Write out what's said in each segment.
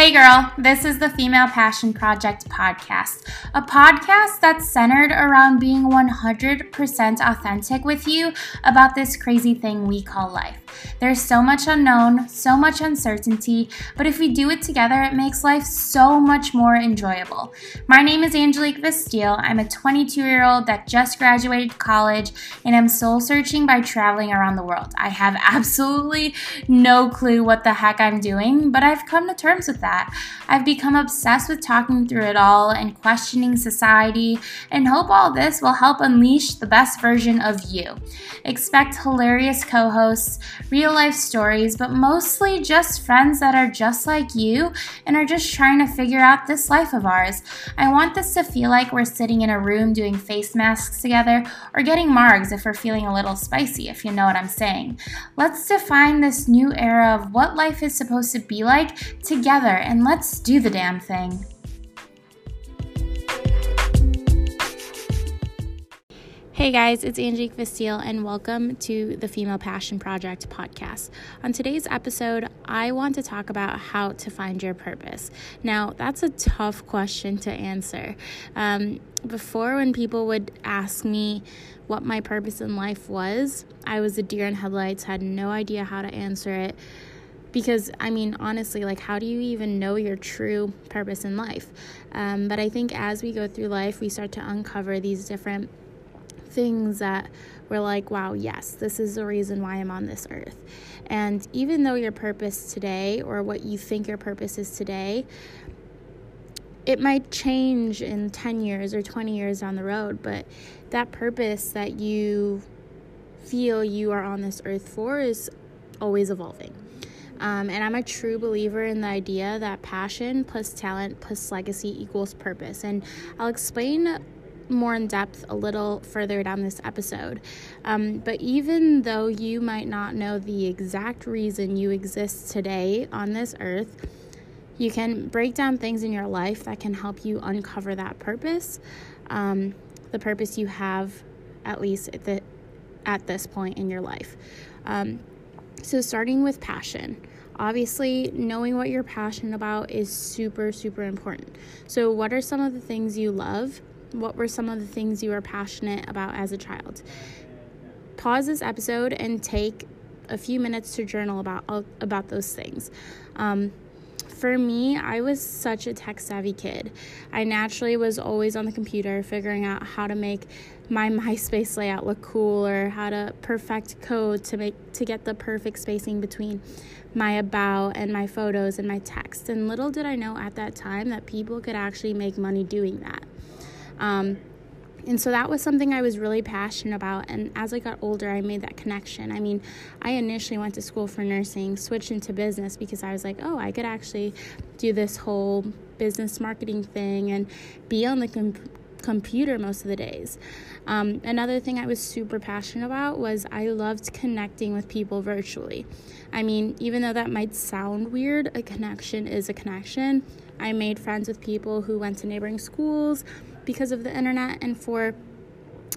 Hey girl, this is the Female Passion Project podcast, a podcast that's centered around being 100% authentic with you about this crazy thing we call life. There's so much unknown, so much uncertainty, but if we do it together, it makes life so much more enjoyable. My name is Angelique Vestille. I'm a 22 year old that just graduated college and I'm soul searching by traveling around the world. I have absolutely no clue what the heck I'm doing, but I've come to terms with that. I've become obsessed with talking through it all and questioning society, and hope all this will help unleash the best version of you. Expect hilarious co hosts, real life stories, but mostly just friends that are just like you and are just trying to figure out this life of ours. I want this to feel like we're sitting in a room doing face masks together or getting margs if we're feeling a little spicy, if you know what I'm saying. Let's define this new era of what life is supposed to be like together and let's do the damn thing. Hey guys, it's Angelique Vestille, and welcome to the Female Passion Project podcast. On today's episode, I want to talk about how to find your purpose. Now, that's a tough question to answer. Um, before, when people would ask me what my purpose in life was, I was a deer in headlights, had no idea how to answer it because i mean honestly like how do you even know your true purpose in life um, but i think as we go through life we start to uncover these different things that we're like wow yes this is the reason why i'm on this earth and even though your purpose today or what you think your purpose is today it might change in 10 years or 20 years down the road but that purpose that you feel you are on this earth for is always evolving um, and I'm a true believer in the idea that passion plus talent plus legacy equals purpose. And I'll explain more in depth a little further down this episode. Um, but even though you might not know the exact reason you exist today on this earth, you can break down things in your life that can help you uncover that purpose, um, the purpose you have, at least at, the, at this point in your life. Um, so, starting with passion. Obviously, knowing what you're passionate about is super, super important. So, what are some of the things you love? What were some of the things you were passionate about as a child? Pause this episode and take a few minutes to journal about about those things. Um, for me, I was such a tech savvy kid. I naturally was always on the computer figuring out how to make my MySpace layout look cool or how to perfect code to make to get the perfect spacing between my about and my photos and my text. And little did I know at that time that people could actually make money doing that. Um, and so that was something I was really passionate about. And as I got older, I made that connection. I mean, I initially went to school for nursing, switched into business because I was like, oh, I could actually do this whole business marketing thing and be on the com- computer most of the days. Um, another thing I was super passionate about was I loved connecting with people virtually. I mean, even though that might sound weird, a connection is a connection. I made friends with people who went to neighboring schools because of the internet, and for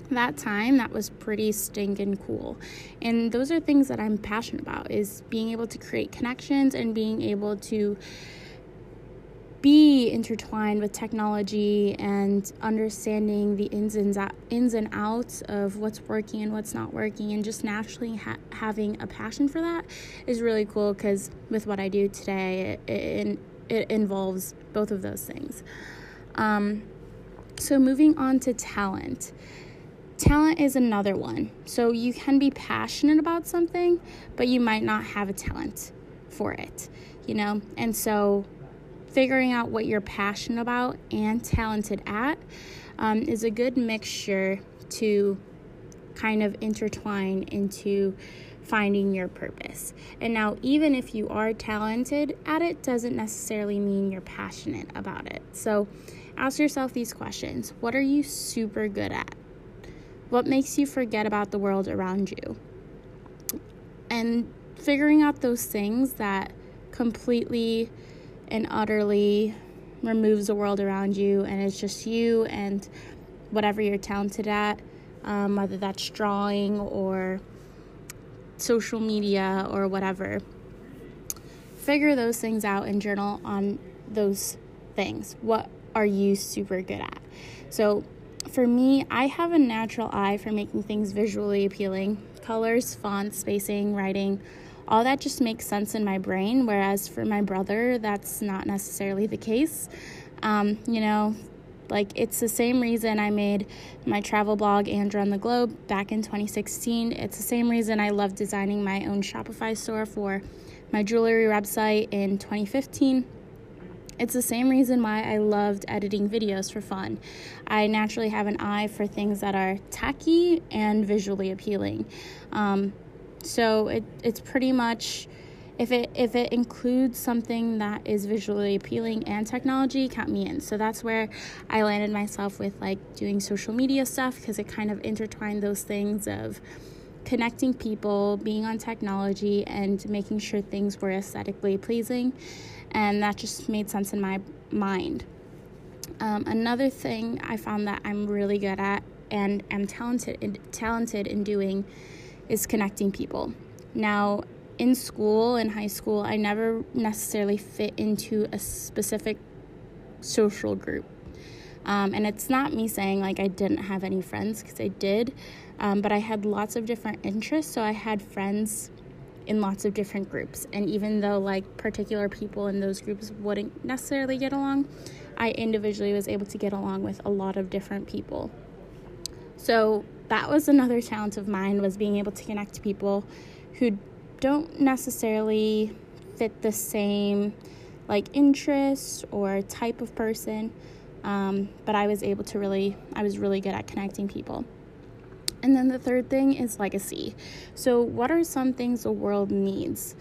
that time that was pretty stinking cool and those are things that i'm passionate about is being able to create connections and being able to be intertwined with technology and understanding the ins and ins and outs of what's working and what's not working and just naturally ha- having a passion for that is really cool because with what I do today it, it, it involves both of those things. Um, so moving on to talent. Talent is another one. So you can be passionate about something, but you might not have a talent for it, you know? And so figuring out what you're passionate about and talented at um, is a good mixture to kind of intertwine into finding your purpose. And now, even if you are talented at it, doesn't necessarily mean you're passionate about it. So, ask yourself these questions What are you super good at? What makes you forget about the world around you? And figuring out those things that completely and utterly removes the world around you and it's just you and whatever you're talented at, um, whether that's drawing or social media or whatever. Figure those things out and journal on those things. What are you super good at? So, for me, I have a natural eye for making things visually appealing. Colors, fonts, spacing, writing, all that just makes sense in my brain. Whereas for my brother, that's not necessarily the case. Um, you know, like it's the same reason I made my travel blog and Run the Globe back in 2016. It's the same reason I love designing my own Shopify store for my jewelry website in 2015. It's the same reason why I loved editing videos for fun. I naturally have an eye for things that are tacky and visually appealing. Um, so it, it's pretty much if it if it includes something that is visually appealing and technology count me in so that's where i landed myself with like doing social media stuff because it kind of intertwined those things of connecting people being on technology and making sure things were aesthetically pleasing and that just made sense in my mind. Um, another thing I found that I'm really good at and am talented in, talented in doing is connecting people. Now, in school, in high school, I never necessarily fit into a specific social group. Um, and it's not me saying like I didn't have any friends because I did, um, but I had lots of different interests. So I had friends in lots of different groups. And even though like particular people in those groups wouldn't necessarily get along, I individually was able to get along with a lot of different people. So that was another talent of mine was being able to connect to people who don't necessarily fit the same like interest or type of person. Um, but I was able to really, I was really good at connecting people. And then the third thing is legacy. So, what are some things the world needs?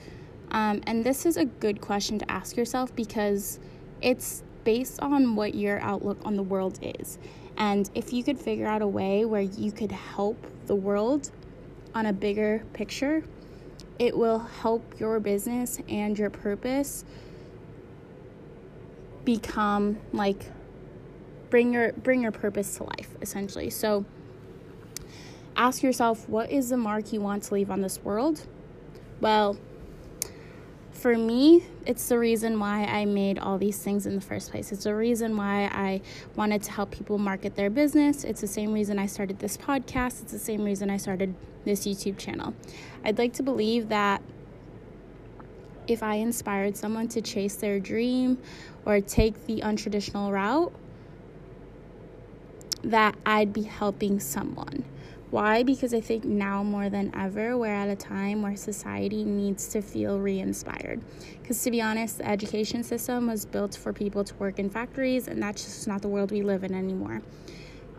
Um, and this is a good question to ask yourself because it's based on what your outlook on the world is. And if you could figure out a way where you could help the world on a bigger picture, it will help your business and your purpose become like bring your bring your purpose to life essentially. So ask yourself what is the mark you want to leave on this world? Well, for me, it's the reason why I made all these things in the first place. It's the reason why I wanted to help people market their business. It's the same reason I started this podcast. It's the same reason I started this YouTube channel. I'd like to believe that if I inspired someone to chase their dream or take the untraditional route, that I'd be helping someone. Why? Because I think now more than ever, we're at a time where society needs to feel re inspired. Because to be honest, the education system was built for people to work in factories, and that's just not the world we live in anymore.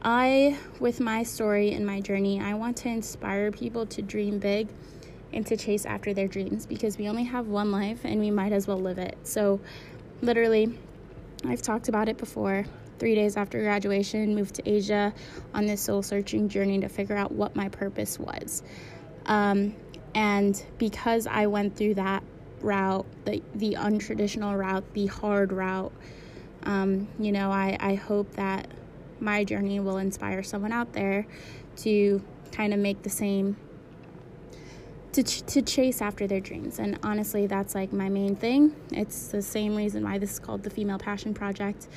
I, with my story and my journey, I want to inspire people to dream big and to chase after their dreams because we only have one life and we might as well live it. So, literally, I've talked about it before three days after graduation, moved to Asia on this soul searching journey to figure out what my purpose was. Um, and because I went through that route, the, the untraditional route, the hard route, um, you know, I, I hope that my journey will inspire someone out there to kind of make the same to, ch- to chase after their dreams. And honestly, that's like my main thing. It's the same reason why this is called the Female Passion Project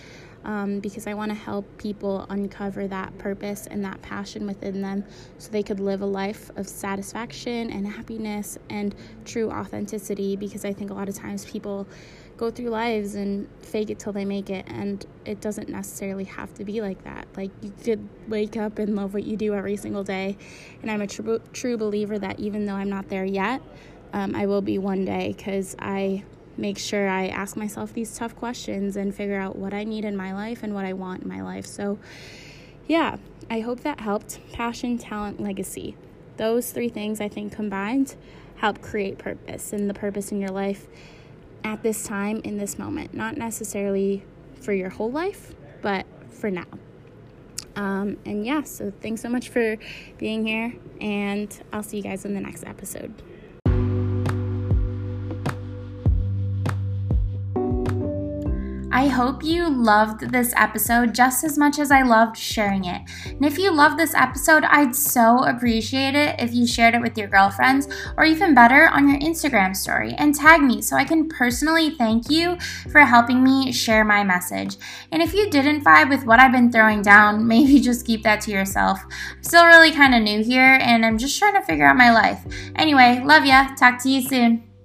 um, because I want to help people uncover that purpose and that passion within them so they could live a life of satisfaction and happiness and true authenticity. Because I think a lot of times people go through lives and fake it till they make it, and it doesn't necessarily have to be like that. Like, you could wake up and love what you do every single day. And I'm a true, true believer that even though I'm not there yet, um, I will be one day because I make sure I ask myself these tough questions and figure out what I need in my life and what I want in my life. So, yeah, I hope that helped. Passion, talent, legacy. Those three things I think combined help create purpose and the purpose in your life at this time, in this moment. Not necessarily for your whole life, but for now. Um, and yeah, so thanks so much for being here, and I'll see you guys in the next episode. I hope you loved this episode just as much as I loved sharing it. And if you loved this episode, I'd so appreciate it if you shared it with your girlfriends or even better on your Instagram story and tag me so I can personally thank you for helping me share my message. And if you didn't vibe with what I've been throwing down, maybe just keep that to yourself. I'm still really kind of new here and I'm just trying to figure out my life. Anyway, love ya. Talk to you soon.